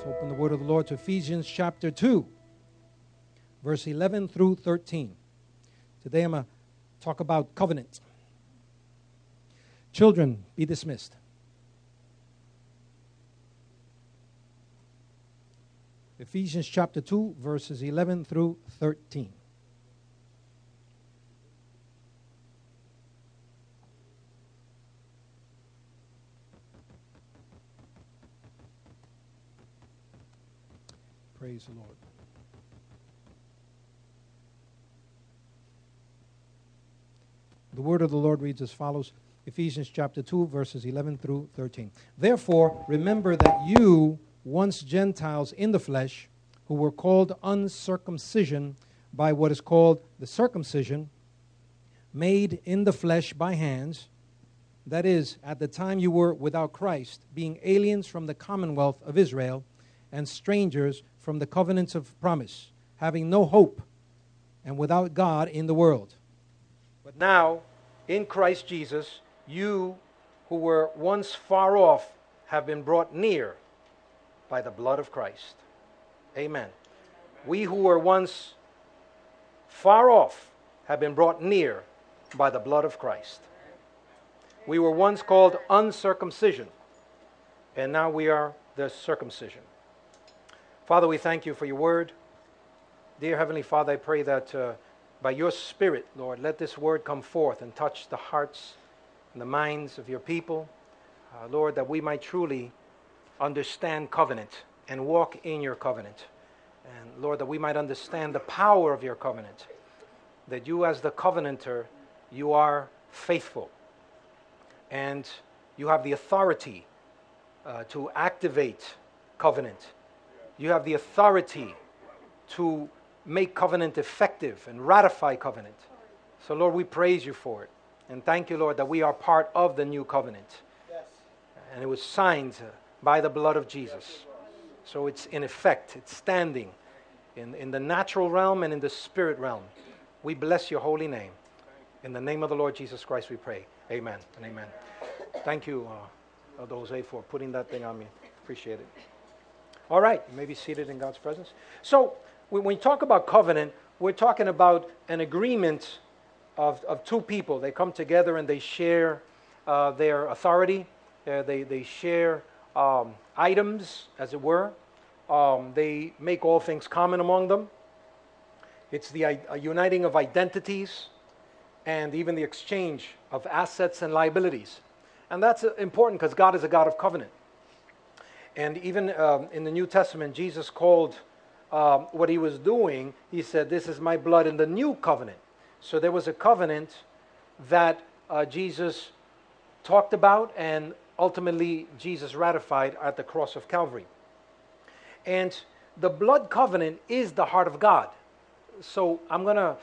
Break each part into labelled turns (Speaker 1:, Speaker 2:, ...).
Speaker 1: Let's open the word of the Lord to Ephesians chapter 2, verse 11 through 13. Today I'm going to talk about covenant. Children, be dismissed. Ephesians chapter 2, verses 11 through 13. Praise the Lord. The word of the Lord reads as follows Ephesians chapter 2, verses 11 through 13. Therefore, remember that you, once Gentiles in the flesh, who were called uncircumcision by what is called the circumcision, made in the flesh by hands, that is, at the time you were without Christ, being aliens from the commonwealth of Israel and strangers from the covenants of promise, having no hope and without God in the world. But now, in Christ Jesus, you who were once far off have been brought near by the blood of Christ. Amen. We who were once far off have been brought near by the blood of Christ. We were once called uncircumcision, and now we are the circumcision. Father, we thank you for your word. Dear Heavenly Father, I pray that uh, by your Spirit, Lord, let this word come forth and touch the hearts and the minds of your people. Uh, Lord, that we might truly understand covenant and walk in your covenant. And Lord, that we might understand the power of your covenant. That you, as the covenanter, you are faithful. And you have the authority uh, to activate covenant you have the authority to make covenant effective and ratify covenant. So, Lord, we praise you for it. And thank you, Lord, that we are part of the new covenant. Yes. And it was signed by the blood of Jesus. So it's in effect, it's standing in, in the natural realm and in the spirit realm. We bless your holy name. In the name of the Lord Jesus Christ, we pray. Amen and amen. Thank you, uh, Jose, for putting that thing on me. Appreciate it. All right, you may be seated in God's presence. So, when we talk about covenant, we're talking about an agreement of, of two people. They come together and they share uh, their authority, uh, they, they share um, items, as it were. Um, they make all things common among them. It's the uh, uniting of identities and even the exchange of assets and liabilities. And that's uh, important because God is a God of covenant. And even um, in the New Testament, Jesus called um, what he was doing, he said, This is my blood in the new covenant. So there was a covenant that uh, Jesus talked about and ultimately Jesus ratified at the cross of Calvary. And the blood covenant is the heart of God. So I'm going to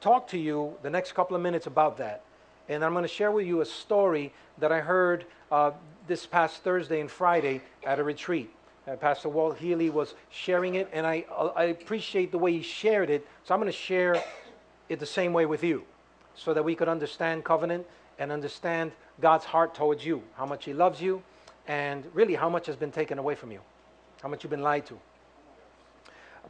Speaker 1: talk to you the next couple of minutes about that. And I'm going to share with you a story that I heard uh, this past Thursday and Friday at a retreat. Uh, Pastor Walt Healy was sharing it, and I, I appreciate the way he shared it. So I'm going to share it the same way with you so that we could understand covenant and understand God's heart towards you, how much He loves you, and really how much has been taken away from you, how much you've been lied to.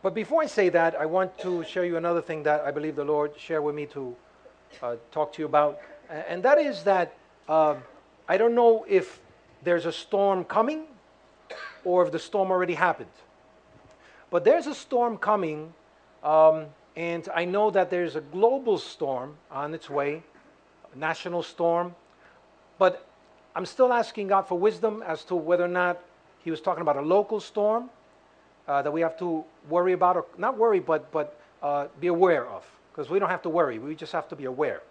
Speaker 1: But before I say that, I want to share you another thing that I believe the Lord shared with me to uh, talk to you about, and that is that uh, I don't know if there's a storm coming or if the storm already happened. But there's a storm coming, um, and I know that there's a global storm on its way, a national storm. But I'm still asking God for wisdom as to whether or not He was talking about a local storm uh, that we have to worry about, or not worry, but, but uh, be aware of. Because we don't have to worry, we just have to be aware.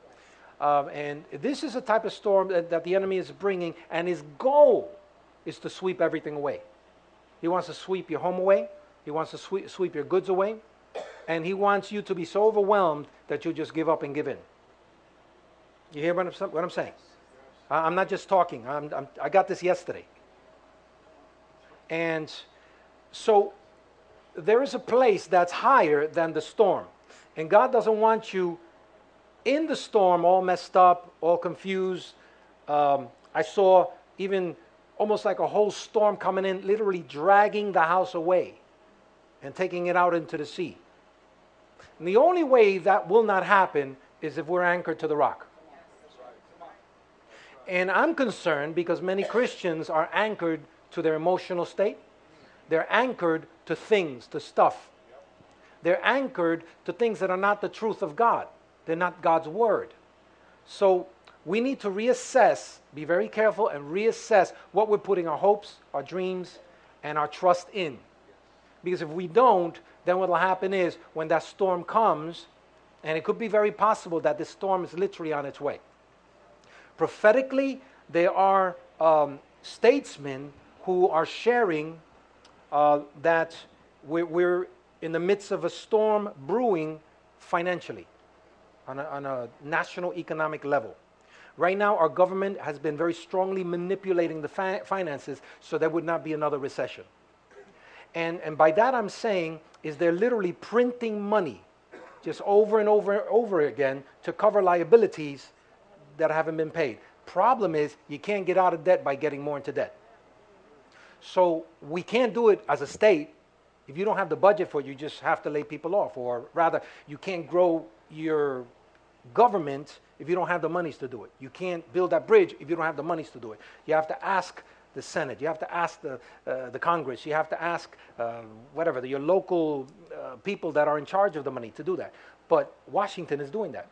Speaker 1: Um, and this is a type of storm that, that the enemy is bringing, and his goal is to sweep everything away. He wants to sweep your home away, he wants to sweep, sweep your goods away, and he wants you to be so overwhelmed that you just give up and give in. You hear what I'm, what I'm saying? I'm not just talking, I'm, I'm, I got this yesterday. And so there is a place that's higher than the storm. And God doesn't want you in the storm, all messed up, all confused. Um, I saw even almost like a whole storm coming in, literally dragging the house away and taking it out into the sea. And the only way that will not happen is if we're anchored to the rock. And I'm concerned because many Christians are anchored to their emotional state. They're anchored to things, to stuff. They're anchored to things that are not the truth of God. They're not God's word. So we need to reassess, be very careful, and reassess what we're putting our hopes, our dreams, and our trust in. Because if we don't, then what will happen is when that storm comes, and it could be very possible that this storm is literally on its way. Prophetically, there are um, statesmen who are sharing uh, that we're, we're, in the midst of a storm brewing financially on a, on a national economic level. Right now, our government has been very strongly manipulating the fi- finances so there would not be another recession. And, and by that, I'm saying is they're literally printing money just over and over and over again to cover liabilities that haven't been paid. Problem is, you can't get out of debt by getting more into debt. So we can't do it as a state. If you don't have the budget for it, you just have to lay people off. Or rather, you can't grow your government if you don't have the monies to do it. You can't build that bridge if you don't have the monies to do it. You have to ask the Senate. You have to ask the, uh, the Congress. You have to ask uh, whatever, the, your local uh, people that are in charge of the money to do that. But Washington is doing that.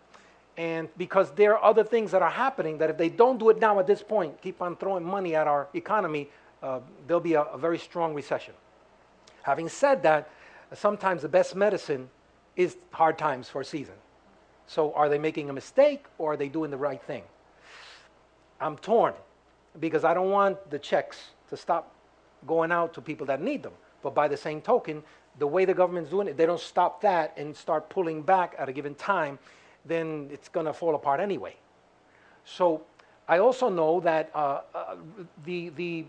Speaker 1: And because there are other things that are happening that if they don't do it now at this point, keep on throwing money at our economy, uh, there'll be a, a very strong recession. Having said that, sometimes the best medicine is hard times for a season. So are they making a mistake or are they doing the right thing? I'm torn because I don't want the checks to stop going out to people that need them. But by the same token, the way the government's doing it, they don't stop that and start pulling back at a given time, then it's going to fall apart anyway. So I also know that uh, uh, the, the,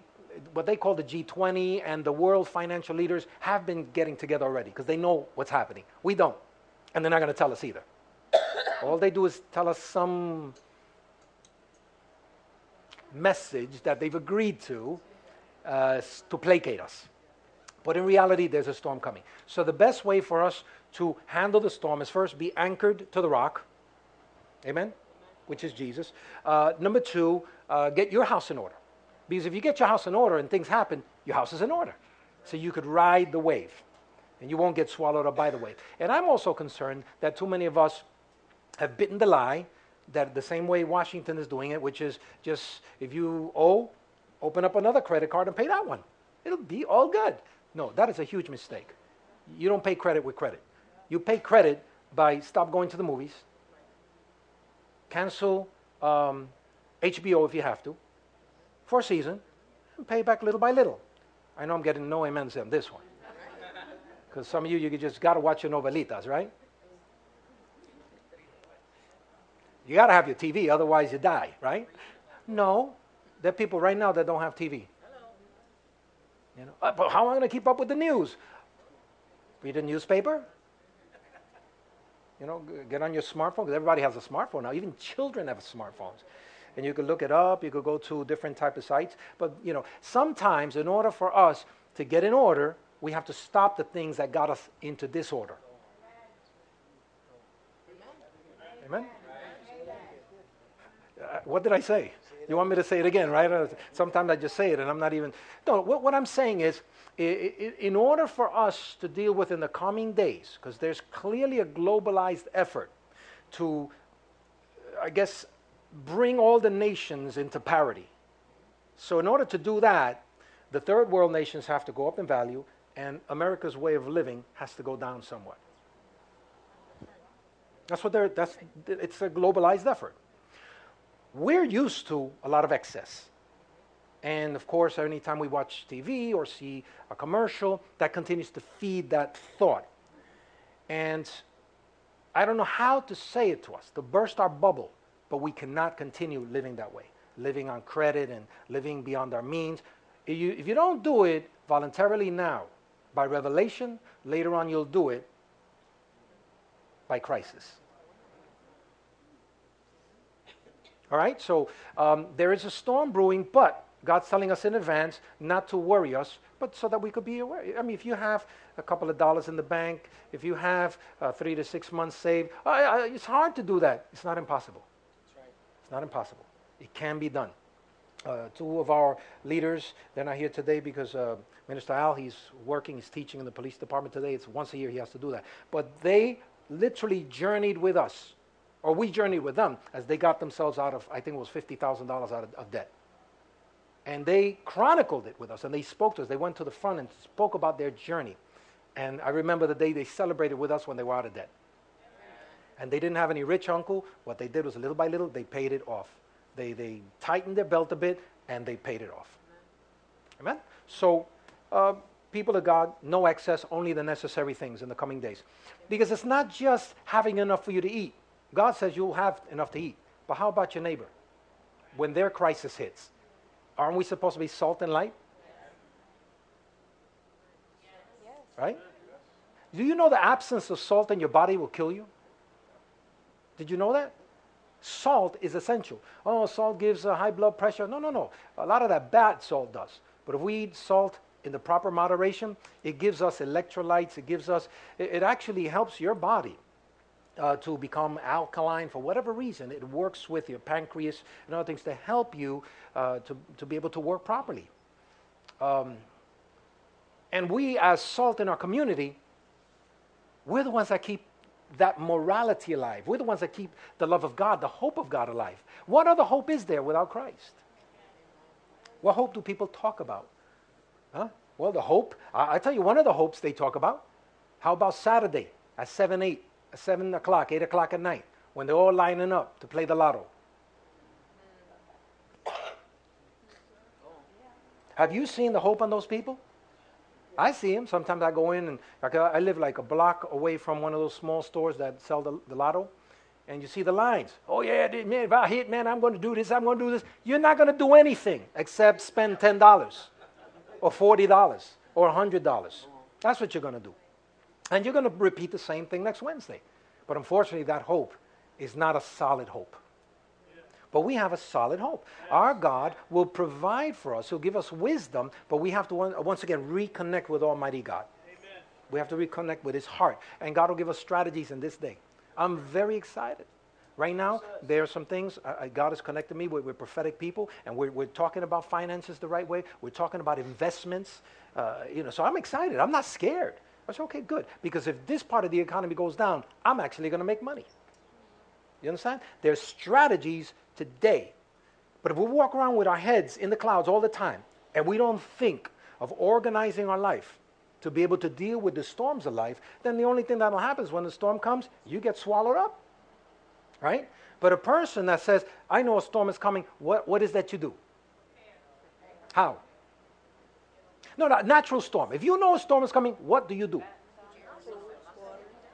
Speaker 1: what they call the G20 and the world financial leaders have been getting together already because they know what's happening. We don't. And they're not going to tell us either. All they do is tell us some message that they've agreed to uh, to placate us. But in reality, there's a storm coming. So the best way for us to handle the storm is first be anchored to the rock. Amen? Which is Jesus. Uh, number two, uh, get your house in order. Because if you get your house in order and things happen, your house is in order. So you could ride the wave and you won't get swallowed up by the wave. And I'm also concerned that too many of us have bitten the lie that the same way Washington is doing it, which is just if you owe, open up another credit card and pay that one. It'll be all good. No, that is a huge mistake. You don't pay credit with credit. You pay credit by stop going to the movies, cancel um, HBO if you have to, for a season, and pay back little by little. I know I'm getting no amens on this one. Because some of you, you just got to watch your novelitas, right? You got to have your TV, otherwise you die, right? No. There are people right now that don't have TV. You know, uh, but how am I going to keep up with the news? Read a newspaper. You know, get on your smartphone because everybody has a smartphone now. Even children have smartphones, and you could look it up. You could go to different type of sites. But you know, sometimes in order for us to get in order, we have to stop the things that got us into disorder. Amen. Uh, what did I say? You want me to say it again, right? Uh, sometimes I just say it and I'm not even. No, what, what I'm saying is, in order for us to deal with in the coming days, because there's clearly a globalized effort to, I guess, bring all the nations into parity. So, in order to do that, the third world nations have to go up in value, and America's way of living has to go down somewhat. That's what they're, that's, it's a globalized effort we're used to a lot of excess. And of course, anytime we watch TV or see a commercial, that continues to feed that thought. And I don't know how to say it to us, to burst our bubble, but we cannot continue living that way, living on credit and living beyond our means. If you, if you don't do it voluntarily now, by revelation, later on you'll do it by crisis. All right, so um, there is a storm brewing, but God's telling us in advance not to worry us, but so that we could be aware. I mean, if you have a couple of dollars in the bank, if you have uh, three to six months saved, uh, it's hard to do that. It's not impossible. Right. It's not impossible. It can be done. Uh, two of our leaders, they're not here today because uh, Minister Al, he's working, he's teaching in the police department today. It's once a year he has to do that. But they literally journeyed with us, or we journeyed with them as they got themselves out of, I think it was $50,000 out of, of debt. And they chronicled it with us and they spoke to us. They went to the front and spoke about their journey. And I remember the day they celebrated with us when they were out of debt. And they didn't have any rich uncle. What they did was little by little, they paid it off. They, they tightened their belt a bit and they paid it off. Amen? So, uh, people of God, no excess, only the necessary things in the coming days. Because it's not just having enough for you to eat. God says you'll have enough to eat. But how about your neighbor? When their crisis hits, aren't we supposed to be salt and light? Right? Do you know the absence of salt in your body will kill you? Did you know that? Salt is essential. Oh, salt gives a high blood pressure. No, no, no. A lot of that bad salt does. But if we eat salt in the proper moderation, it gives us electrolytes. It gives us, it, it actually helps your body uh, to become alkaline for whatever reason. It works with your pancreas and other things to help you uh, to, to be able to work properly. Um, and we, as salt in our community, we're the ones that keep that morality alive. We're the ones that keep the love of God, the hope of God alive. What other hope is there without Christ? What hope do people talk about? Huh? Well, the hope, I, I tell you one of the hopes they talk about. How about Saturday at 7, 8, 7 o'clock, 8 o'clock at night, when they're all lining up to play the lotto? Have you seen the hope on those people? I see them. Sometimes I go in and like I live like a block away from one of those small stores that sell the, the lotto, and you see the lines. Oh yeah, man, if I hit, man, I'm going to do this. I'm going to do this. You're not going to do anything except spend ten dollars, or forty dollars, or hundred dollars. That's what you're going to do, and you're going to repeat the same thing next Wednesday. But unfortunately, that hope is not a solid hope. But we have a solid hope. Our God will provide for us. He'll give us wisdom, but we have to once again reconnect with Almighty God. Amen. We have to reconnect with His heart. And God will give us strategies in this day. I'm very excited. Right now, there are some things uh, God has connected me with, with prophetic people, and we're, we're, talking about finances the right way. We're talking about investments. Uh, you know, so I'm excited. I'm not scared. I said, okay, good. Because if this part of the economy goes down, I'm actually going to make money. You understand? There's strategies today. But if we walk around with our heads in the clouds all the time and we don't think of organizing our life to be able to deal with the storms of life, then the only thing that'll happen is when the storm comes, you get swallowed up. Right? But a person that says, I know a storm is coming, what, what is that you do? How? No, not natural storm. If you know a storm is coming, what do you do?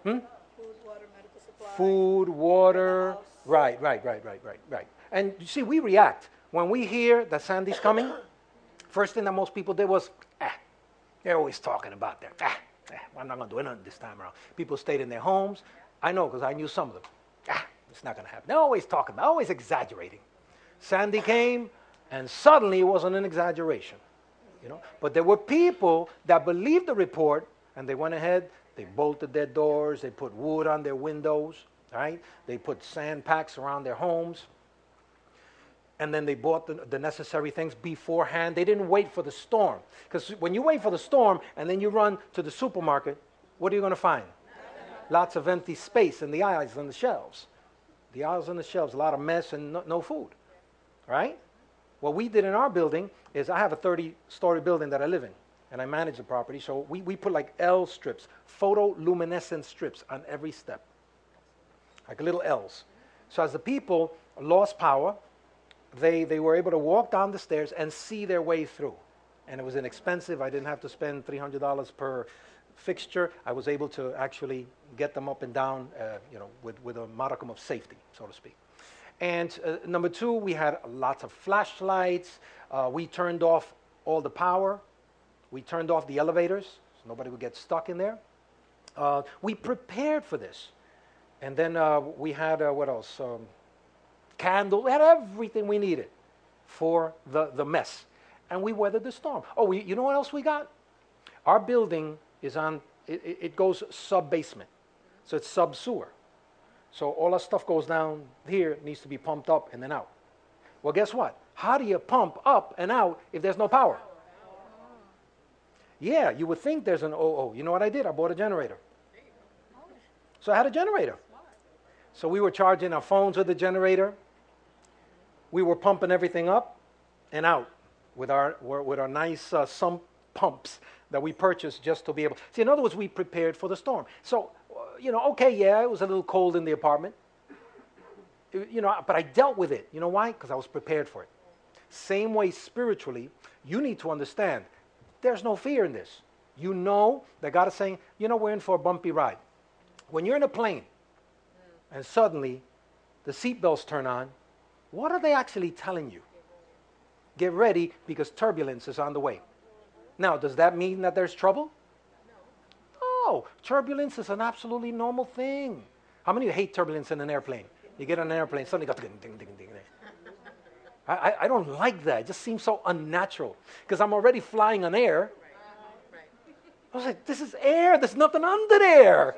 Speaker 1: Hmm? Food, water. Right, right, right, right, right, right. And you see, we react. When we hear that Sandy's coming, first thing that most people did was, ah, they're always talking about that. Ah, ah, I'm not going to do anything this time around. People stayed in their homes. I know because I knew some of them. Ah, it's not going to happen. They're always talking, they're always exaggerating. Sandy came, and suddenly it wasn't an exaggeration. You know? But there were people that believed the report, and they went ahead, they bolted their doors, they put wood on their windows, right? They put sand packs around their homes and then they bought the, the, necessary things beforehand. They didn't wait for the storm. Because when you wait for the storm and then you run to the supermarket, what are you going to find? Lots of empty space in the aisles and the shelves. The aisles and the shelves, a lot of mess and no, no food. Right? What we did in our building is I have a 30 story building that I live in and I manage the property. So we, we put like L strips, photoluminescent strips on every step, like little L's. So as the people lost power, they, they were able to walk down the stairs and see their way through. And it was inexpensive. I didn't have to spend $300 per fixture. I was able to actually get them up and down, uh, you know, with, with a modicum of safety, so to speak. And uh, number two, we had lots of flashlights. Uh, we turned off all the power. We turned off the elevators so nobody would get stuck in there. Uh, we prepared for this. And then uh, we had, uh, what else? Um, candle, we had everything we needed for the, the mess. and we weathered the storm. Oh, we, you know what else we got? Our building is on, it, it goes sub basement. So it's sub sewer. So all our stuff goes down here, needs to be pumped up and then out. Well, guess what? How do you pump up and out if there's no power? Yeah, you would think there's an OO. You know what I did? I bought a generator. So I had a generator. So we were charging our phones with the generator. We were pumping everything up and out with our, with our nice uh, sump pumps that we purchased just to be able. See, in other words, we prepared for the storm. So, you know, okay, yeah, it was a little cold in the apartment. You know, but I dealt with it. You know why? Because I was prepared for it. Same way spiritually, you need to understand there's no fear in this. You know that God is saying, you know, we're in for a bumpy ride. When you're in a plane and suddenly the seatbelts turn on, what are they actually telling you? Get ready because turbulence is on the way. Now, does that mean that there's trouble? No. Turbulence is an absolutely normal thing. How many of you hate turbulence in an airplane? You get on an airplane, suddenly go ding, ding, ding, ding. I, I don't like that. It just seems so unnatural because I'm already flying on air. I was like, this is air. There's nothing under there.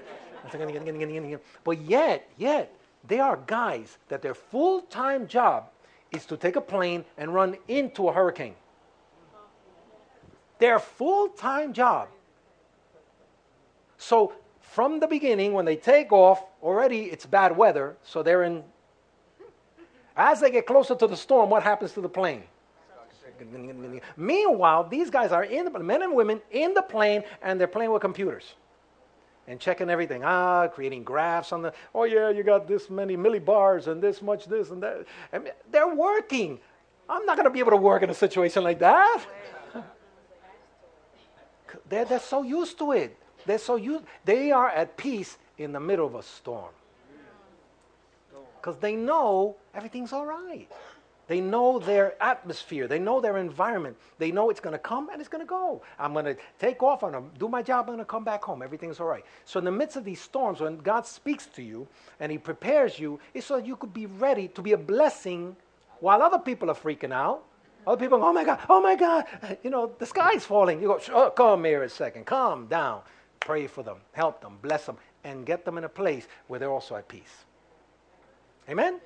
Speaker 1: But yet, yet, they are guys that their full time job is to take a plane and run into a hurricane. Their full time job. So, from the beginning, when they take off, already it's bad weather, so they're in. As they get closer to the storm, what happens to the plane? Meanwhile, these guys are in the men and women in the plane and they're playing with computers and checking everything. Ah, creating graphs on the, oh yeah, you got this many millibars and this much this and that. Mean, they're working. I'm not going to be able to work in a situation like that. they're, they're so used to it. They're so used. They are at peace in the middle of a storm. Because they know everything's all right. They know their atmosphere. They know their environment. They know it's going to come and it's going to go. I'm going to take off. I'm going to do my job. I'm going to come back home. Everything's all right. So, in the midst of these storms, when God speaks to you and He prepares you, it's so that you could be ready to be a blessing while other people are freaking out. Other people go, oh my God, oh my God, you know, the sky's falling. You go, oh, come here a second, calm down. Pray for them, help them, bless them, and get them in a place where they're also at peace. Amen?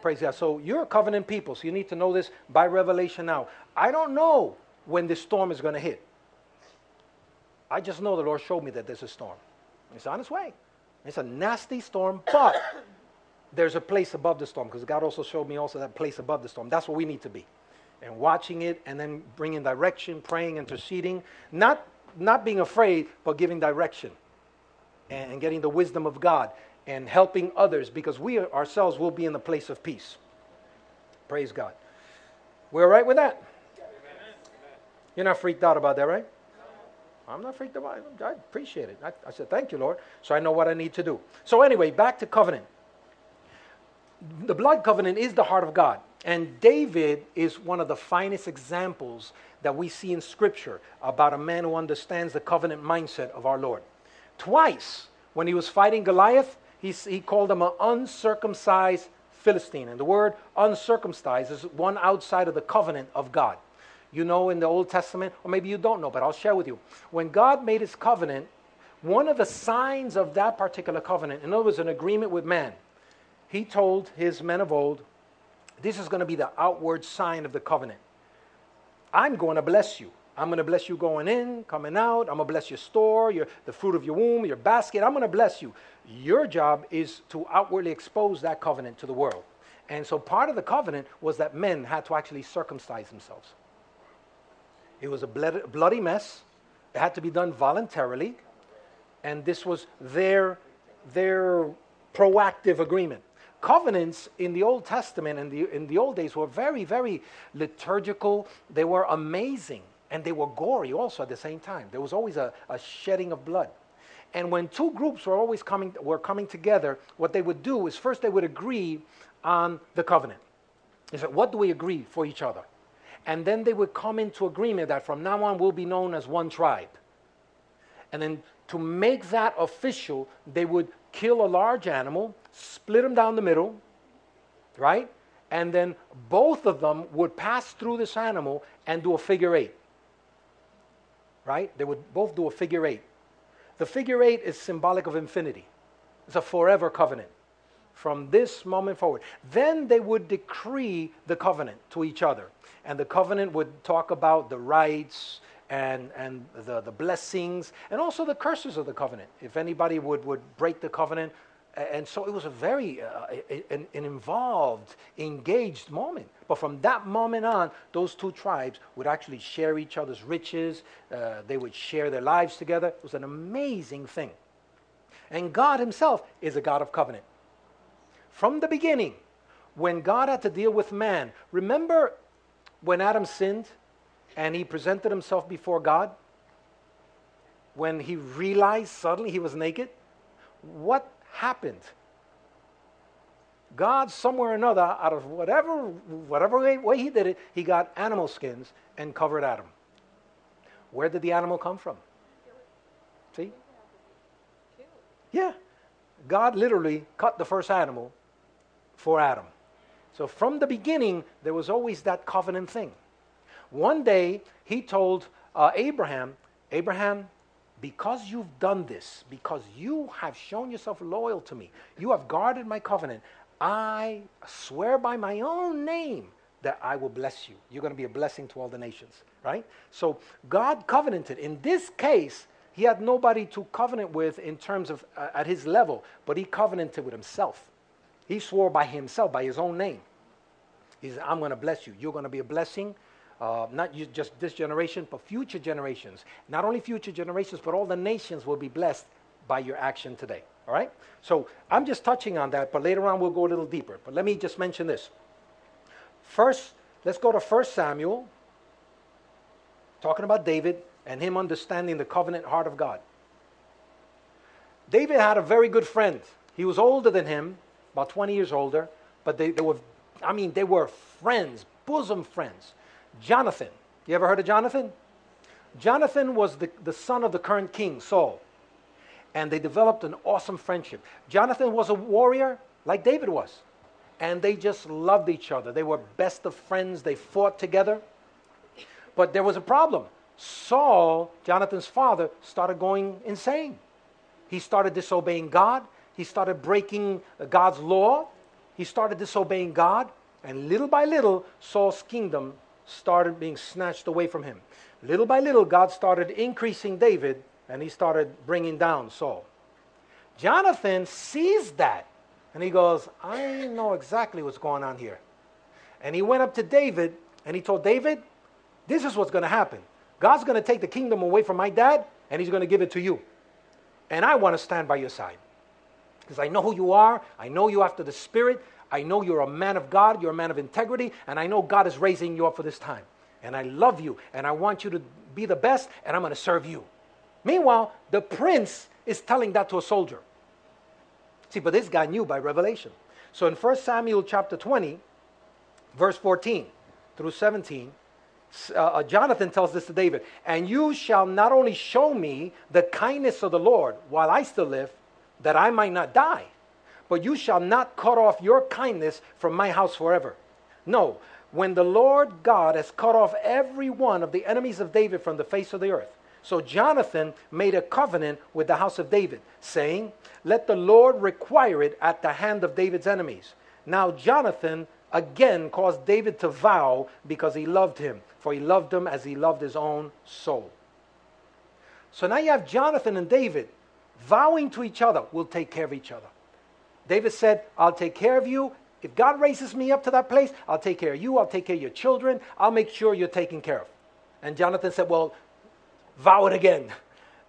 Speaker 1: Praise God. So you're a covenant people, so you need to know this by revelation now. I don't know when this storm is going to hit. I just know the Lord showed me that there's a storm. It's on its way. It's a nasty storm, but there's a place above the storm because God also showed me also that place above the storm. That's where we need to be. And watching it and then bringing direction, praying, interceding. Not, not being afraid, but giving direction and getting the wisdom of God and helping others because we ourselves will be in the place of peace. Praise God. We're all right with that? You're not freaked out about that, right? I'm not freaked out. I appreciate it. I, I, said, Thank you, Lord. So I know what I need to do. So, anyway, back to covenant. The blood covenant is the heart of God. And David is one of the finest examples that we see in Scripture about a man who understands the covenant mindset of our Lord. Twice, when he was fighting Goliath, he, he called them an uncircumcised Philistine. And the word uncircumcised is one outside of the covenant of God. You know in the Old Testament, or maybe you don't know, but I'll share with you. When God made his covenant, one of the signs of that particular covenant, in other words, an agreement with man, he told his men of old, This is going to be the outward sign of the covenant. I'm going to bless you. I'm going to bless you going in, coming out. I'm going to bless your store, your, the fruit of your womb, your basket. I'm going to bless you. Your job is to outwardly expose that covenant to the world. And so part of the covenant was that men had to actually circumcise themselves. It was a bloody mess. It had to be done voluntarily. And this was their, their proactive agreement. Covenants in the Old Testament and in, in the old days were very, very liturgical. They were amazing and they were gory also at the same time. There was always a, a shedding of blood. And when two groups were always coming, were coming together, what they would do is first they would agree on the covenant. They said, What do we agree for each other? And then they would come into agreement that from now on we'll be known as one tribe. And then to make that official, they would kill a large animal, split them down the middle, right? and then both of them would pass through this animal and do a figure eight. Right? They would both do a figure eight. The figure eight is symbolic of infinity, it's a forever covenant from this moment forward. Then they would decree the covenant to each other. And the covenant would talk about the rights and, and the, the blessings and also the curses of the covenant. If anybody would, would break the covenant, and so it was a very uh, an, an, involved, engaged moment. But from that moment on, those two tribes would actually share each other's riches. Uh, they would share their lives together. It was an amazing thing. And God Himself is a God of covenant. From the beginning, when God had to deal with man, remember when Adam sinned and he presented himself before God? When he realized suddenly he was naked? What happened. God, somewhere or another, out of whatever, whatever way, way he did it, he got animal skins and covered Adam. Where did the animal come from? See? Yeah. God literally cut the first animal for Adam. So from the beginning, there was always that covenant thing. One day, he told uh, Abraham, Abraham, because you've done this, because you have shown yourself loyal to me, you have guarded my covenant, I swear by my own name that I will bless you. You're going to be a blessing to all the nations, right? So God covenanted. In this case, he had nobody to covenant with in terms of uh, at his level, but he covenanted with himself. He swore by himself, by his own name. He said, I'm going to bless you. You're going to be a blessing uh, not just this generation, but future generations. Not only future generations, but all the nations will be blessed by your action today. All right? So I'm just touching on that, but later on we'll go a little deeper. But let me just mention this. First, let's go to 1 Samuel, talking about David and him understanding the covenant heart of God. David had a very good friend. He was older than him, about 20 years older, but they, they were, I mean, they were friends, bosom friends. Jonathan. You ever heard of Jonathan? Jonathan was the, the son of the current king, Saul. And they developed an awesome friendship. Jonathan was a warrior like David was. And they just loved each other. They were best of friends. They fought together. But there was a problem. Saul, Jonathan's father, started going insane. He started disobeying God. He started breaking God's law. He started disobeying God. And little by little, Saul's kingdom started being snatched away from him. Little by little, God started increasing David and he started bringing down Saul. Jonathan sees that and he goes, I know exactly what's going on here. And he went up to David and he told David, This is what's going to happen. God's going to take the kingdom away from my dad and he's going to give it to you. And I want to stand by your side because I know who you are. I know you after the Spirit. I know you're a man of God, you're a man of integrity, and I know God is raising you up for this time. And I love you, and I want you to be the best, and I'm going to serve you. Meanwhile, the prince is telling that to a soldier. See, but this guy knew by revelation. So in 1 Samuel chapter 20, verse 14 through 17, uh, uh, Jonathan tells this to David, and you shall not only show me the kindness of the Lord while I still live, that I might not die but you shall not cut off your kindness from my house forever. No, when the Lord God has cut off every one of the enemies of David from the face of the earth. So Jonathan made a covenant with the house of David, saying, Let the Lord require it at the hand of David's enemies. Now Jonathan again caused David to vow because he loved him, for he loved him as he loved his own soul. So now you have Jonathan and David vowing to each other, we'll take care of each other. David said, I'll take care of you. If God raises me up to that place, I'll take care of you. I'll take care of your children. I'll make sure you're taken care of. And Jonathan said, Well, vow it again.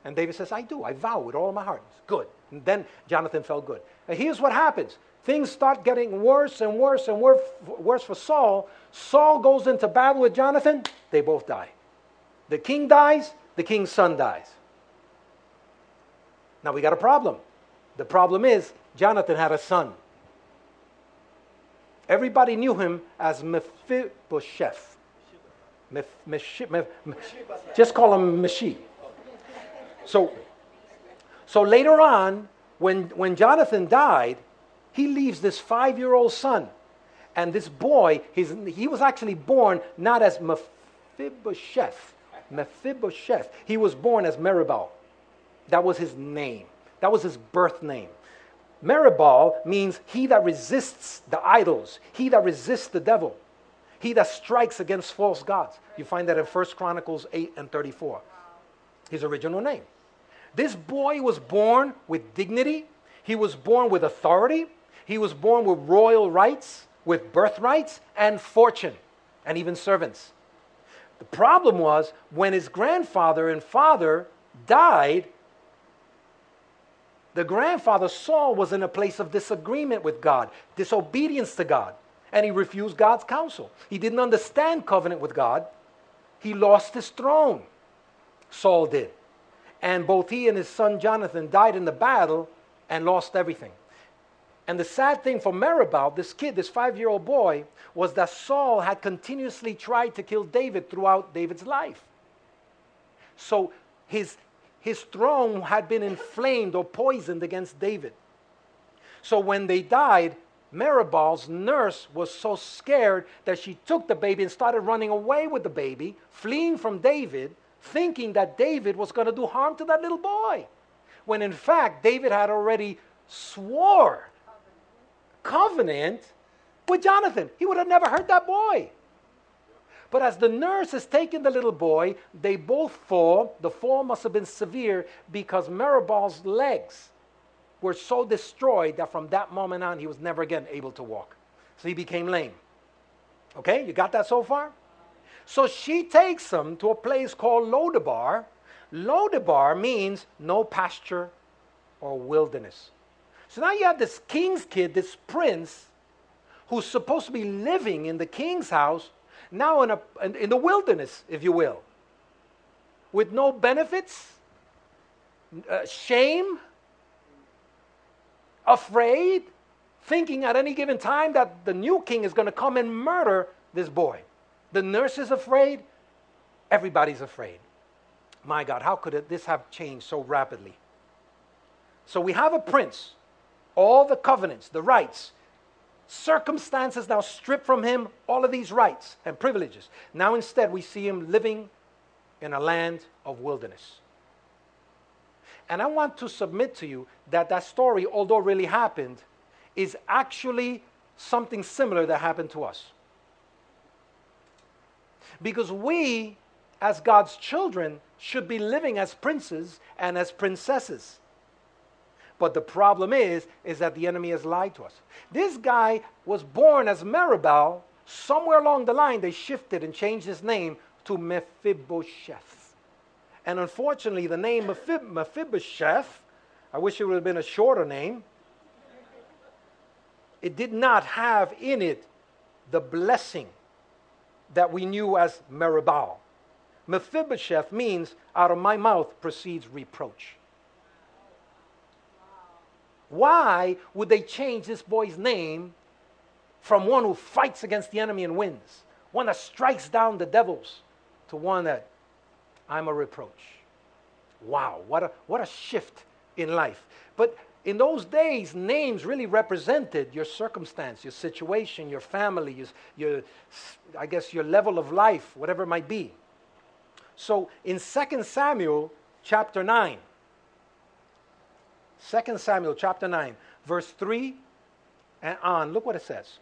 Speaker 1: And David says, I do. I vow with all my heart. Good. And then Jonathan felt good. And here's what happens things start getting worse and worse and worse, worse for Saul. Saul goes into battle with Jonathan. They both die. The king dies, the king's son dies. Now we got a problem. The problem is Jonathan had a son. Everybody knew him as Mephibosheth. just call him Meshi. So, so later on, when, when Jonathan died, he leaves this five year old son. And this boy, his, he was actually born not as Mephibosheth. Mephibosheth. He was born as Meribal. That was his name. That was his birth name. Meribal means he that resists the idols, he that resists the devil, he that strikes against false gods. You find that in 1 Chronicles 8 and 34. His original name. This boy was born with dignity, he was born with authority, he was born with royal rights, with birthrights, and fortune, and even servants. The problem was when his grandfather and father died, the grandfather Saul was in a place of disagreement with God, disobedience to God, and he refused God's counsel. He didn't understand covenant with God. He lost his throne. Saul did. And both he and his son Jonathan died in the battle and lost everything. And the sad thing for Meribal, this kid, this five year old boy, was that Saul had continuously tried to kill David throughout David's life. So his, his throne had been inflamed or poisoned against David. So when they died, Meribal's nurse was so scared that she took the baby and started running away with the baby, fleeing from David, thinking that David was going to do harm to that little boy. When in fact, David had already swore covenant with Jonathan. He would have never hurt that boy. But as the nurse is taking the little boy, they both fall. The fall must have been severe because Meribal's legs were so destroyed that from that moment on, he was never again able to walk. So he became lame. Okay, you got that so far? So she takes him to a place called Lodabar. Lodabar means no pasture or wilderness. So now you have this king's kid, this prince, who's supposed to be living in the king's house, now in, a, in the wilderness, if you will, with no benefits, uh, shame, afraid, thinking at any given time that the new king is going to come and murder this boy. The nurse is afraid, everybody's afraid. My God, how could it, this have changed so rapidly? So we have a prince all the covenants, the rights. Circumstances now strip from him all of these rights and privileges. Now instead, we see him living in a land of wilderness. And I want to submit to you that that story, although really happened, is actually something similar that happened to us. Because we, as God's children, should be living as princes and as princesses. But the problem is, is that the enemy has lied to us. This guy was born as Meribal. Somewhere along the line, they shifted and changed his name to Mephibosheth. And unfortunately, the name Mephib- Mephibosheth, I wish it would have been a shorter name, it did not have in it the blessing that we knew as Meribal. Mephibosheth means, out of my mouth proceeds reproach. Why would they change this boy's name from one who fights against the enemy and wins, one that strikes down the devils, to one that I'm a reproach? Wow, what a, what a shift in life. But in those days, names really represented your circumstance, your situation, your family, your, your, I guess your level of life, whatever it might be. So in 2 Samuel chapter 9, 2 Samuel chapter 9, verse 3 and on. Look what it says.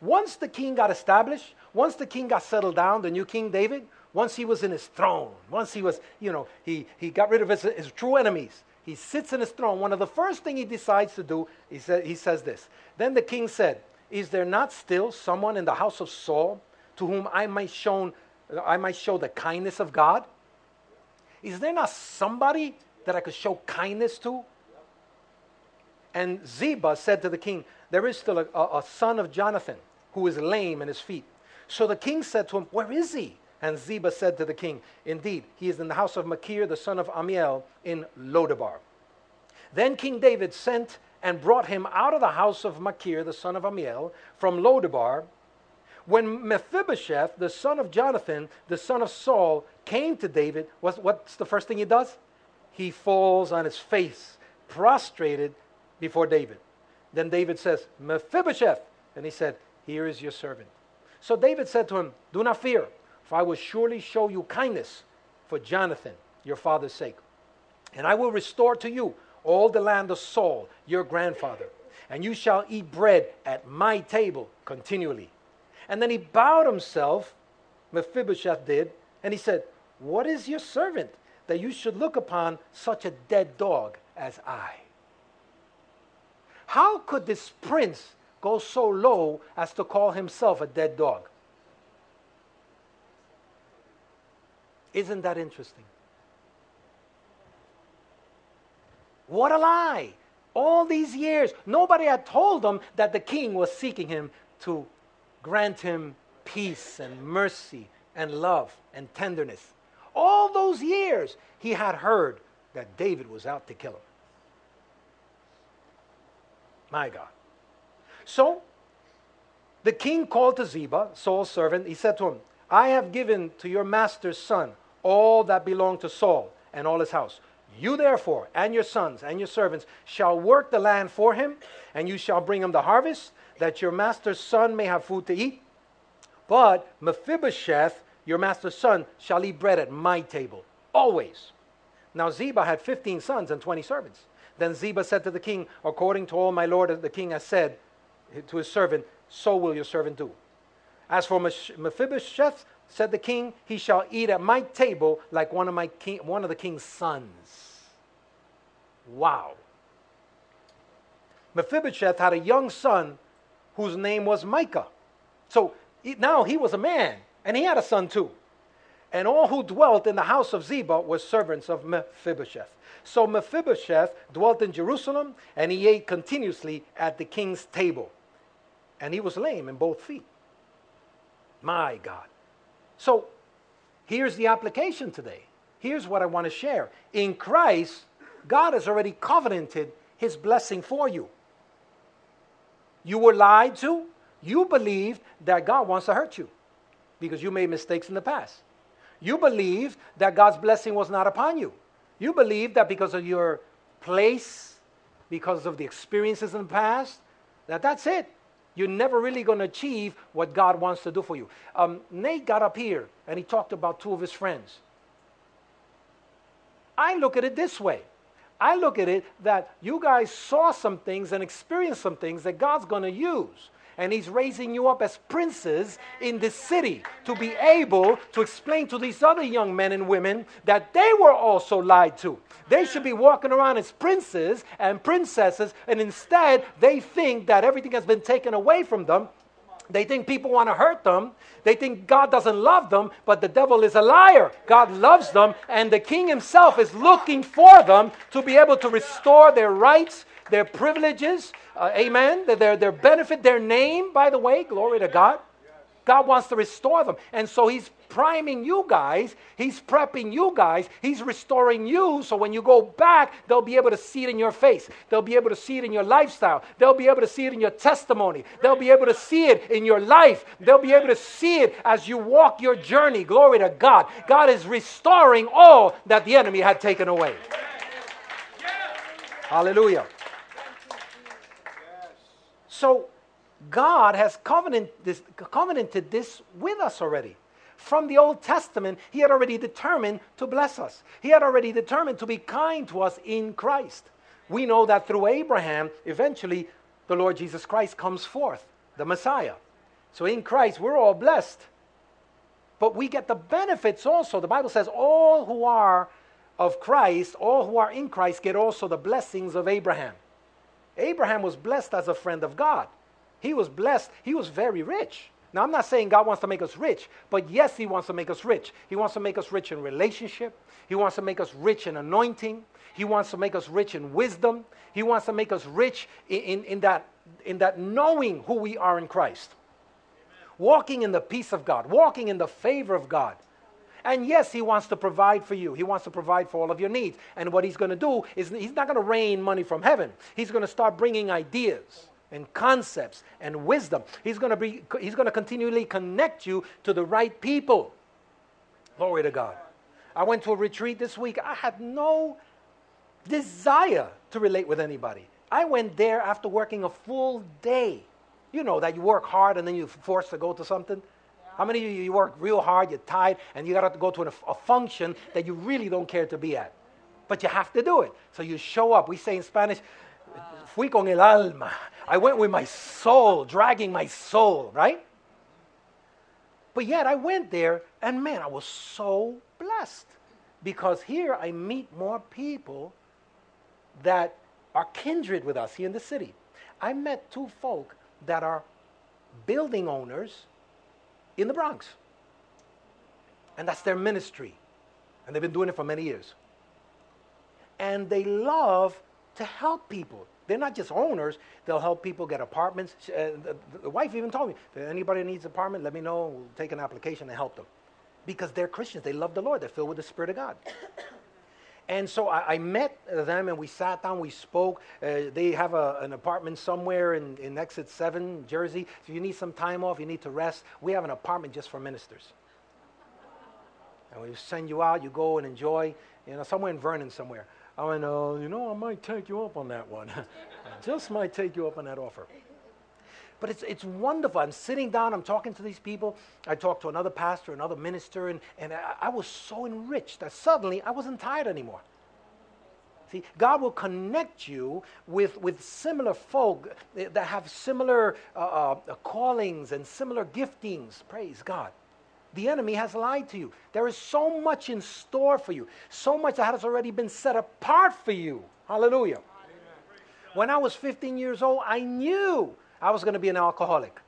Speaker 1: Once the king got established, once the king got settled down, the new King David, once he was in his throne, once he was, you know, he, he got rid of his, his true enemies, he sits in his throne. One of the first thing he decides to do, he, sa- he says this. Then the king said, Is there not still someone in the house of Saul to whom I might, shown, I might show the kindness of God? Is there not somebody that I could show kindness to? And Ziba said to the king, There is still a, a, a, son of Jonathan who is lame in his feet. So the king said to him, Where is he? And Ziba said to the king, Indeed, he is in the house of Machir, the son of Amiel, in Lodabar. Then King David sent and brought him out of the house of Machir, the son of Amiel, from Lodabar. When Mephibosheth, the son of Jonathan, the son of Saul, came to David, what's, what's the first thing he does? He falls on his face, prostrated before David. Then David says, Mephibosheth. And he said, Here is your servant. So David said to him, Do not fear, for I will surely show you kindness for Jonathan, your father's sake. And I will restore to you all the land of Saul, your grandfather, and you shall eat bread at my table continually. And then he bowed himself, Mephibosheth did, and he said, What is your servant that you should look upon such a dead dog as I? How could this prince go so low as to call himself a dead dog? Isn't that interesting? What a lie! All these years, nobody had told him that the king was seeking him to grant him peace and mercy and love and tenderness. All those years, he had heard that David was out to kill him. My God. So, the king called to Ziba, Saul's servant. He said to him, I have given to your master's son all that belonged to Saul and all his house. You therefore and your sons and your servants shall work the land for him, and you shall bring him the harvest, that your master's son may have food to eat. But Mephibosheth, your master's son, shall eat bread at my table, always. Now Ziba had fifteen sons and twenty servants. Then Ziba said to the king, According to all my lord the king has said to his servant, so will your servant do. As for Mephibosheth, said the king, he shall eat at my table like one of, my king, one of the king's sons. Wow. Mephibosheth had a young son whose name was Micah. So now he was a man, and he had a son too. And all who dwelt in the house of Ziba were servants of Mephibosheth. So Mephibosheth dwelt in Jerusalem, and he ate continuously at the king's table. And he was lame in both feet. My God. So here's the application today. Here's what I want to share. In Christ, God has already covenanted his blessing for you. You were lied to. You believed that God wants to hurt you because you made mistakes in the past. You believe that God's blessing was not upon you. You believe that because of your place, because of the experiences in the past, that that's it. You're never really going to achieve what God wants to do for you. Um, Nate got up here and he talked about two of his friends. I look at it this way I look at it that you guys saw some things and experienced some things that God's going to use and He's raising you up as princes in this city to be able to explain to these other young men and women that they were also lied to. They should be walking around as princes and princesses, and instead they think that everything has been taken away from them. They think people want to hurt them. They think God doesn't love them, but the devil is a liar. God loves them, and the king himself is looking for them to be able to restore their rights their privileges, uh, amen, their, their benefit, their name, by the way, glory to God. God wants to restore them. And so He's priming you guys, He's prepping you guys, He's restoring you so when you go back, they'll be able to see it in your face. They'll be able to see it in your lifestyle. They'll be able to see it in your testimony. They'll be able to see it in your life. They'll be able to see it as you walk your journey. Glory to God. God is restoring all that the enemy had taken away. Hallelujah. So God has this, covenanted this with us already. From the Old Testament, He had already determined to bless us. He had already determined to be kind to us in Christ. We know that through Abraham, eventually the Lord Jesus Christ comes forth, the Messiah. So in Christ, we're all blessed. But we get the benefits also. The Bible says, all who are of Christ, all who are in Christ, get also the blessings of Abraham. Abraham was blessed as a friend of God. He was blessed. He was very rich. Now, I'm not saying God wants to make us rich, but yes, He wants to make us rich. He wants to make us rich in relationship. He wants to make us rich in anointing. He wants to make us rich in wisdom. He wants to make us rich in, in, in that, in that knowing who we are in Christ. Amen. Walking in the peace of God, walking in the favor of God. And yes, He wants to provide for you. He wants to provide for all of your needs. And what He's going to do is He's not going to rain money from heaven. He's going to start bringing ideas and concepts and wisdom. He's going to be He's going to continually connect you to the right people. Glory to God. I went to a retreat this week. I had no desire to relate with anybody. I went there after working a full day You know that you work hard and then you're forced to go to something. How many of you, you work real hard, you're tired, and you got to go to a, a function that you really don't care to be at? But you have to do it. So you show up. We say in Spanish, fui con el alma. I went with my soul, dragging my soul, right? But yet I went there, and man, I was so blessed because here I meet more people that are kindred with us here in the city. I met two folk that are building owners in the Bronx. And that's their ministry. And they've been doing it for many years. And they love to help people. They're not just owners, they'll help people get apartments. Uh, the, wife even told me if anybody needs an apartment, let me know. We'll take an application and help them. Because they're Christians, they love the Lord, they're filled with the Spirit of God. And so I, I, met them and we sat down, we spoke. Uh, they have a, an apartment somewhere in, in Exit 7, Jersey. So you need some time off, you need to rest. We have an apartment just for ministers. And we send you out, you go and enjoy, you know, somewhere in Vernon somewhere. I went, uh, you know, I might take you up on that one. just might take you up on that offer. But it's, it's wonderful. I'm sitting down, I'm talking to these people. I talked to another pastor, another minister, and, and I, I was so enriched that suddenly I wasn't tired anymore. See, God will connect you with, with similar folk that have similar uh, uh, callings and similar giftings. Praise God. The enemy has lied to you. There is so much in store for you, so much that has already been set apart for you. Hallelujah. When I was 15 years old, I knew I was going to be an alcoholic.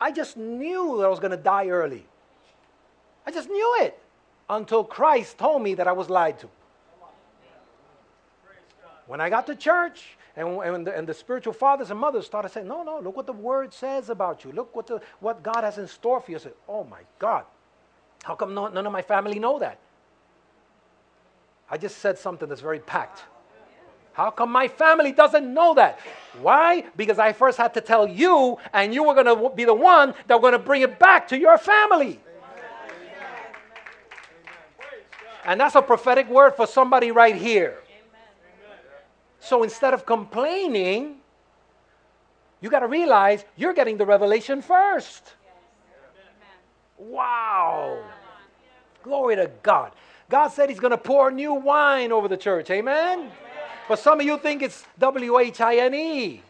Speaker 1: I just knew that I was going to die early. I just knew it until Christ told me that I was lied to. When I got to church, and, and, the, and the spiritual fathers and mothers started saying, No, no, look what the word says about you. Look what, the, what God has in store for you. I said, Oh my God, how come no, none of my family know that? I just said something that's very packed. How come my family doesn't know that? Why? Because I first had to tell you, and you were going to be the one that were going to bring it back to your family. And that's a prophetic word for somebody right here. So instead of complaining, you got to realize you're getting the revelation first. Wow. Glory to God. God said He's going to pour new wine over the church. Amen. But some of you think it's W H I N E.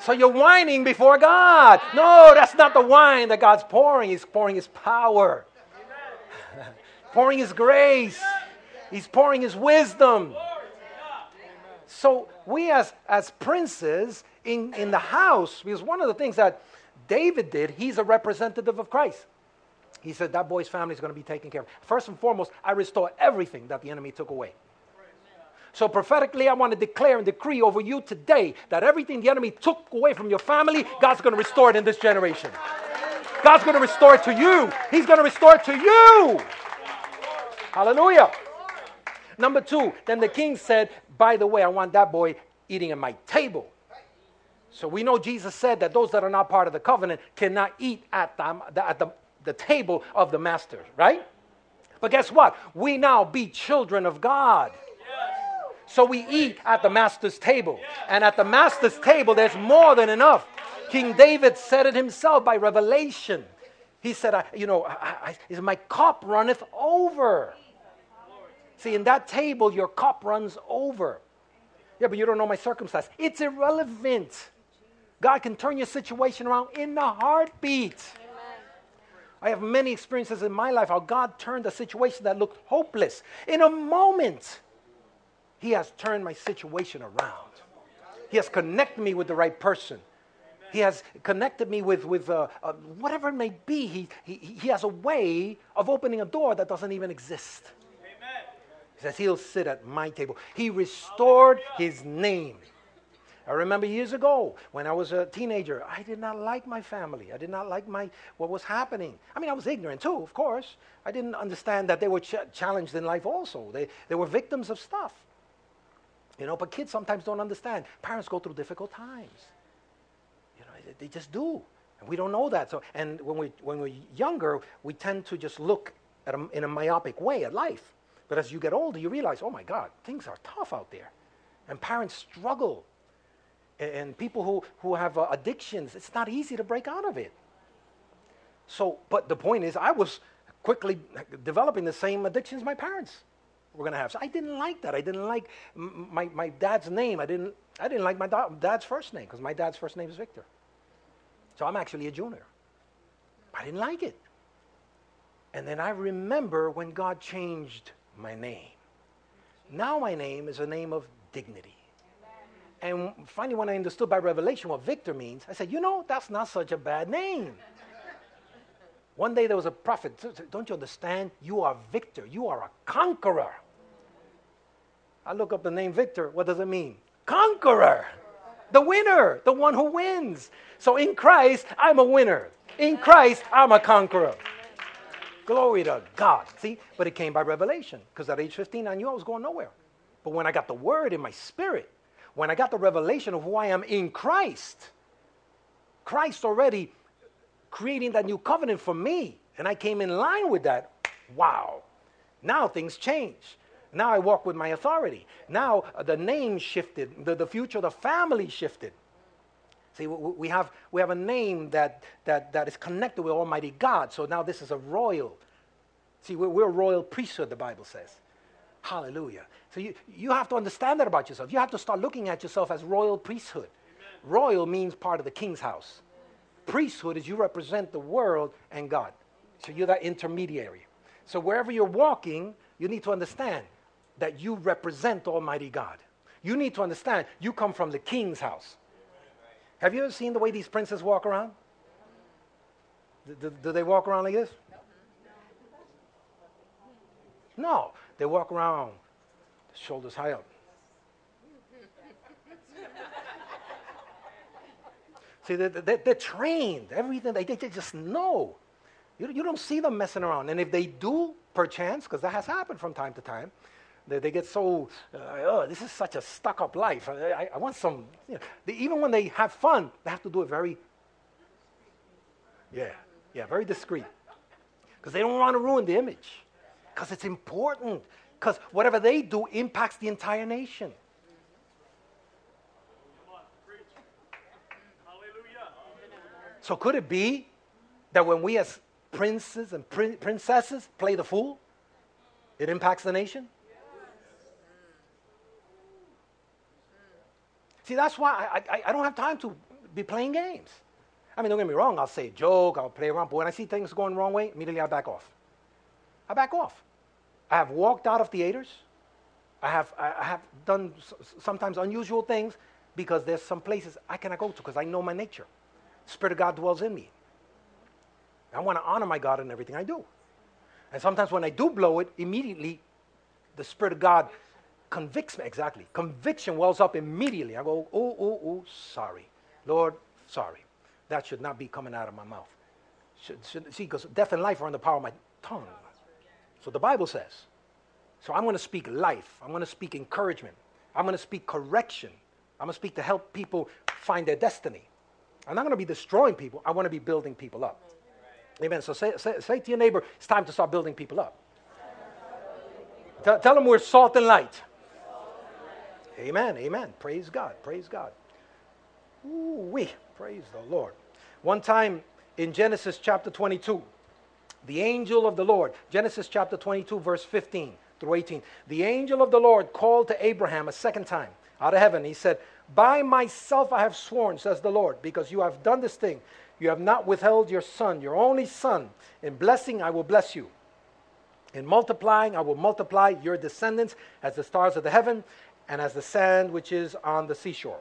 Speaker 1: So you're whining before God. No, that's not the wine that God's pouring. He's pouring His power, pouring His grace, He's pouring His wisdom. So we, as, as princes in, in the house, because one of the things that David did, he's a representative of Christ. He said, That boy's family is going to be taken care of. First and foremost, I restore everything that the enemy took away. So prophetically, I want to declare and decree over you today that everything the enemy took away from your family, God's going to restore it in this generation. God's going to restore it to you. He's going to restore it to you. Hallelujah. Number two, then the king said, By the way, I want that boy eating at my table. So we know Jesus said that those that are not part of the covenant cannot eat at the, at the, the table of the master, right? But guess what? We now be children of God. So we eat at the master's table. And at the master's table, there's more than enough. King David said it himself by revelation. He said, I, You know, I, I, my cup runneth over. See, in that table, your cup runs over. Yeah, but you don't know my circumstance. It's irrelevant. God can turn your situation around in a heartbeat. I have many experiences in my life how God turned a situation that looked hopeless in a moment. He has turned my situation around. He has connected me with the right person. He has connected me with, with uh, uh, whatever it may be. He, he, he has a way of opening a door that doesn't even exist. Amen. He says, He'll sit at my table. He restored his name. I remember years ago when I was a teenager, I did not like my family. I did not like my, what was happening. I mean, I was ignorant too, of course. I didn't understand that they were ch- challenged in life also. They, they were victims of stuff. You know, but kids sometimes don't understand. Parents go through difficult times. You know, they just do. And we don't know that. So, and when, we, when we're younger, we tend to just look at a, in a myopic way at life. But as you get older, you realize, oh my God, things are tough out there. And parents struggle. and people who, who have uh, addictions, it's not easy to break out of it. So, but the point is, I was quickly developing the same addictions my parents were going to have. So I didn't like that. I didn't like my, my dad's name. I didn't, I didn't like my da- dad's first name because my dad's first name is Victor. So I'm actually a junior. I didn't like it. And then I remember when God changed my name. Now my name is a name of dignity. And finally, when I understood by revelation what Victor means, I said, you know, that's not such a bad name. One day there was a prophet. Don't you understand? You are Victor. You are a conqueror. I look up the name Victor. What does it mean? Conqueror. The winner. The one who wins. So in Christ, I'm a winner. In Christ, I'm a conqueror. Glory to God. See? But it came by revelation. Because at age 15, I knew I was going nowhere. But when I got the word in my spirit, when I got the revelation of who I am in Christ, Christ already creating that new covenant for me, and I came in line with that, wow. Now things change. Now I walk with my authority. Now uh, the name shifted, the, the future the family shifted. See, we have, we have a name that, that, that is connected with Almighty God. So now this is a royal. See, we're, we're a royal priesthood, the Bible says. Hallelujah. So you, you have to understand that about yourself. You have to start looking at yourself as royal priesthood. Amen. Royal means part of the king's house. Priesthood is you represent the world and God. So you're that intermediary. So wherever you're walking, you need to understand that you represent Almighty God. You need to understand you come from the king's house. Have you ever seen the way these princes walk around? Do, do, do they walk around like this? No, they walk around, shoulders high up. See, they're, they're, they're, trained. Everything, they, they just know. You, you don't see them messing around. And if they do, perchance, because that has happened from time to time, they, they get so, uh, oh, this is such a stuck up life. I, I, I want some, you know, they, even when they have fun, they have to do it very, yeah, yeah, very discreet. Because they don't want to ruin the image. Because it's important. Because whatever they do impacts the entire nation. So could it be that when we as princes and prin- princesses play the fool, it impacts the nation? See, that's why I, I, I, don't have time to be playing games. I mean, don't get me wrong, I'll say a joke, I'll play around, but when I see things going the wrong way, immediately I back off. I back off. I have walked out of theaters. I have, I have done sometimes unusual things because there's some places I cannot go to because I know my nature. The Spirit of God dwells in me. I want to honor my God in everything I do. And sometimes when I do blow it, immediately the Spirit of God convicts me. Exactly. Conviction wells up immediately. I go, oh, oh, oh, sorry. Lord, sorry. That should not be coming out of my mouth. Should, should, see, because death and life are in the power of my tongue. So the Bible says. So I'm going to speak life. I'm going to speak encouragement. I'm going to speak correction. I'm going to speak to help people find their destiny. I'm not going to be destroying people. I want to be building people up. Amen. So say, say, say to your neighbor, it's time to start building people up. Tell, tell them we're salt and light. Amen. Amen. Praise God. Praise God. Ooh, we praise the Lord. One time in Genesis chapter 22, the angel of the Lord, Genesis chapter 22, verse 15 through 18, the angel of the Lord called to Abraham a second time out of heaven. He said, by myself I have sworn, says the Lord, because you have done this thing. You have not withheld your son, your only son. In blessing, I will bless you. In multiplying, I will multiply your descendants as the stars of the heaven and as the sand which is on the seashore.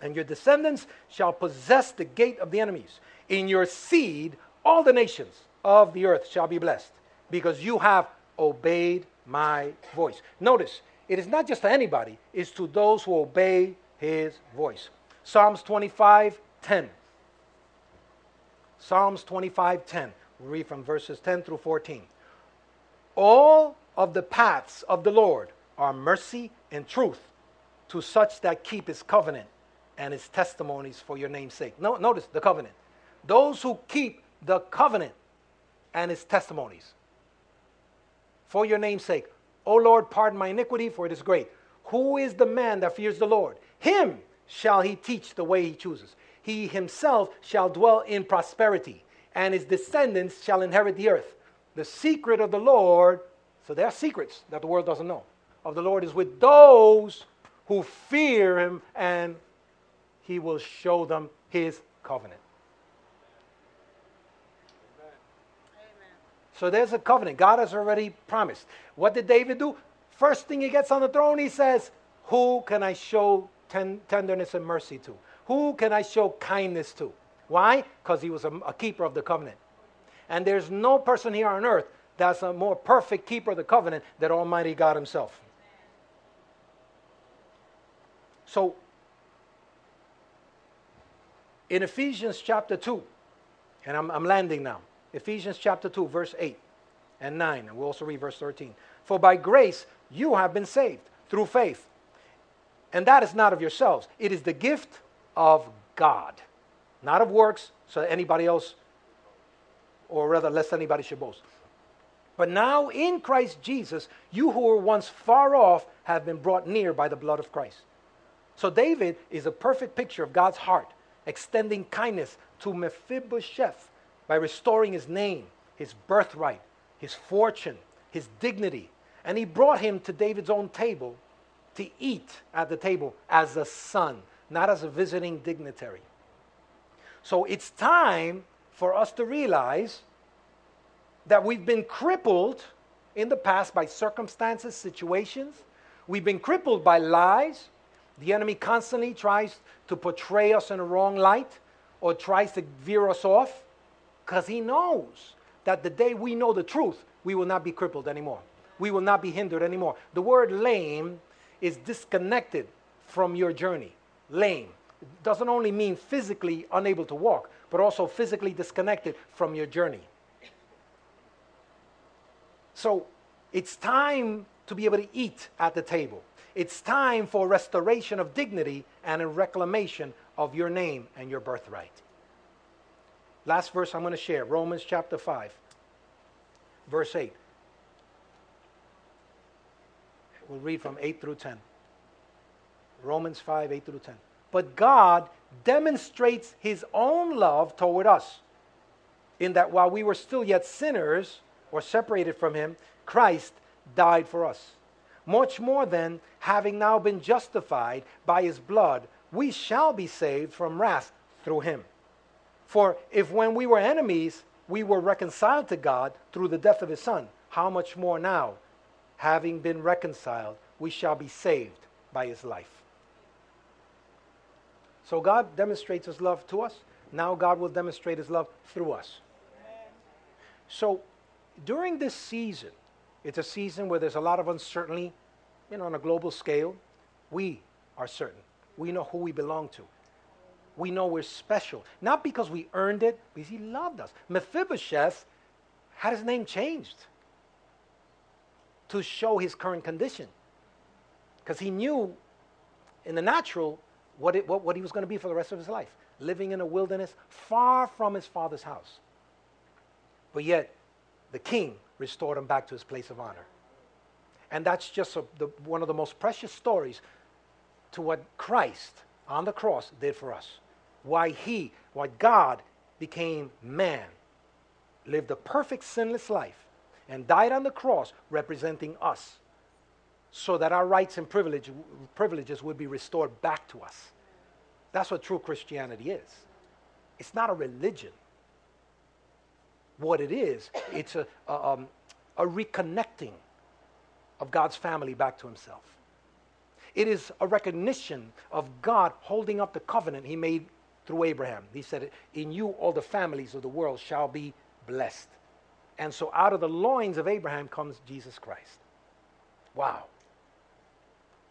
Speaker 1: And your descendants shall possess the gate of the enemies. In your seed, all the nations of the earth shall be blessed, because you have obeyed my voice. Notice, it is not just to anybody, it's to those who obey his voice. Psalms 25 10. Psalms 25 10. we read from verses 10 through 14. All of the paths of the Lord are mercy and truth to such that keep his covenant and his testimonies for your name's sake. No, notice the covenant. Those who keep the covenant and his testimonies for your name's sake. O Lord, pardon my iniquity, for it is great. Who is the man that fears the Lord? Him shall he teach the way he chooses. He himself shall dwell in prosperity, and his descendants shall inherit the earth. The secret of the Lord, so there are secrets that the world doesn't know, of the Lord is with those who fear him, and he will show them his covenant. Amen. So there's a covenant. God has already promised. What did David do? First thing he gets on the throne, he says, Who can I show ten- tenderness and mercy to? Who can I show kindness to? Why? Because he was a, a keeper of the covenant. And there's no person here on earth that's a more perfect keeper of the covenant than Almighty God Himself. So, in Ephesians chapter 2, and I'm, I'm landing now, Ephesians chapter 2, verse 8 and 9, and we'll also read verse 13. For by grace you have been saved through faith. And that is not of yourselves, it is the gift of God, not of works, so that anybody else, or rather, lest anybody should boast. But now in Christ Jesus, you who were once far off have been brought near by the blood of Christ. So David is a perfect picture of God's heart, extending kindness to Mephibosheth by restoring his name, his birthright, his fortune, his dignity. And he brought him to David's own table to eat at the table as a son, not as a visiting dignitary. So it's time for us to realize that we've been crippled in the past by circumstances, situations. We've been crippled by lies. The enemy constantly tries to portray us in a wrong light or tries to veer us off because he knows that the day we know the truth, we will not be crippled anymore. We will not be hindered anymore. The word lame is disconnected from your journey. Lame. It doesn't only mean physically unable to walk, but also physically disconnected from your journey. So it's time to be able to eat at the table. It's time for restoration of dignity and a reclamation of your name and your birthright. Last verse I'm going to share Romans chapter 5, verse 8. We'll read from 8 through 10. Romans 5, 8 through 10. But God demonstrates his own love toward us, in that while we were still yet sinners or separated from him, Christ died for us. Much more than, having now been justified by his blood, we shall be saved from wrath through him. For if when we were enemies, we were reconciled to God through the death of his Son, how much more now, having been reconciled, we shall be saved by his life. So God demonstrates his love to us. Now God will demonstrate his love through us. So during this season, it's a season where there's a lot of uncertainty, you know, on a global scale. We are certain. We know who we belong to. We know we're special. Not because we earned it, because he loved us. Mephibosheth had his name changed to show his current condition. Because he knew in the natural what, it, what, what he was going to be for the rest of his life living in a wilderness far from his father's house. But yet, the king restored him back to his place of honor. And that's just a, the, one of the most precious stories to what Christ on the cross did for us. Why he, why God became man, lived a perfect sinless life, and died on the cross representing us so that our rights and privilege, privileges would be restored back to us. That's what true Christianity is. It's not a religion. What it is, it's a, a, um, a reconnecting of God's family back to Himself. It is a recognition of God holding up the covenant He made through Abraham. He said, In you all the families of the world shall be blessed. And so out of the loins of Abraham comes Jesus Christ. Wow.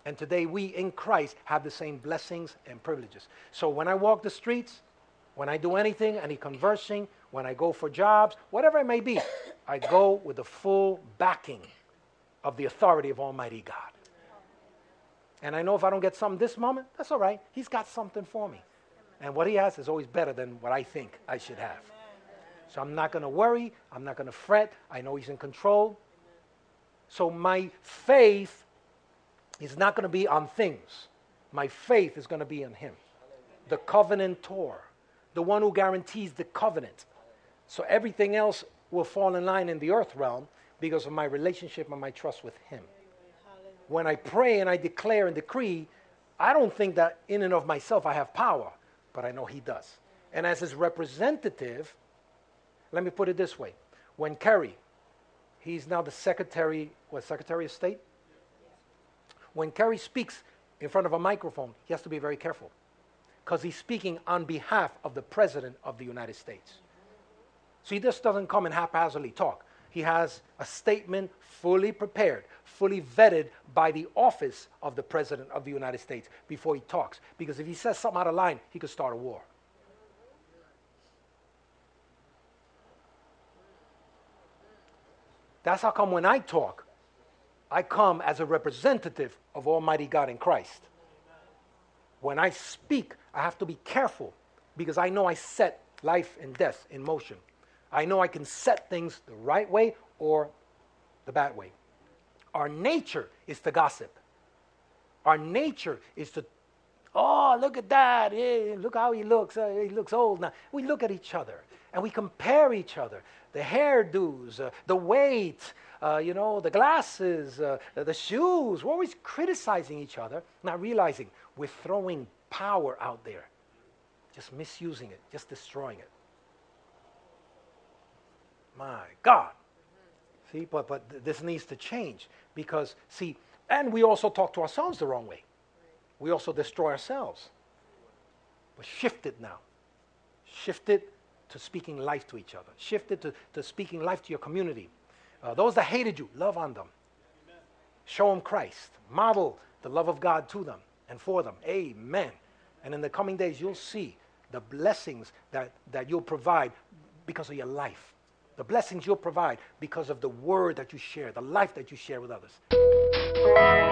Speaker 1: And today we in Christ have the same blessings and privileges. So when I walk the streets, when I do anything, any conversing, when I go for jobs, whatever it may be, I go with the full backing of the authority of Almighty God. And I know if I don't get something this moment, that's all right. He's got something for me. And what he has is always better than what I think I should have. So I'm not going to worry. I'm not going to fret. I know he's in control. So my faith is not going to be on things. My faith is going to be in Him, the covenantor, the one who guarantees the covenant. So everything else will fall in line in the earth realm because of my relationship and my trust with Him. When I pray and I declare and decree, I don't think that in and of myself I have power, but I know He does. And as His representative, let me put it this way when Kerry, he's now the Secretary, what, Secretary of State? When Kerry speaks in front of a microphone, he has to be very careful because he's speaking on behalf of the President of the United States. He just doesn't come and haphazardly talk. He has a statement fully prepared, fully vetted by the office of the President of the United States before he talks. Because if he says something out of line, he could start a war. That's how come when I talk, I come as a representative of Almighty God in Christ. When I speak, I have to be careful because I know I set life and death in motion. I know I can set things the right way or the bad way. Our nature is to gossip. Our nature is to, oh, look at that. Hey, look how he looks. Uh, he looks old now. We look at each other and we compare each other. The hairdos, uh, the weight, uh, you know, the glasses, uh, the shoes. We're always criticizing each other, not realizing we're throwing power out there, just misusing it, just destroying it. My God. See, but, but this needs to change because, see, and we also talk to ourselves the wrong way. We also destroy ourselves. But shift it now. Shift it to speaking life to each other. Shift it to, to speaking life to your community. Uh, those that hated you, love on them. Show them Christ. Model the love of God to them and for them. Amen. And in the coming days, you'll see the blessings that, that you'll provide because of your life the blessings you'll provide because of the word that you share, the life that you share with others.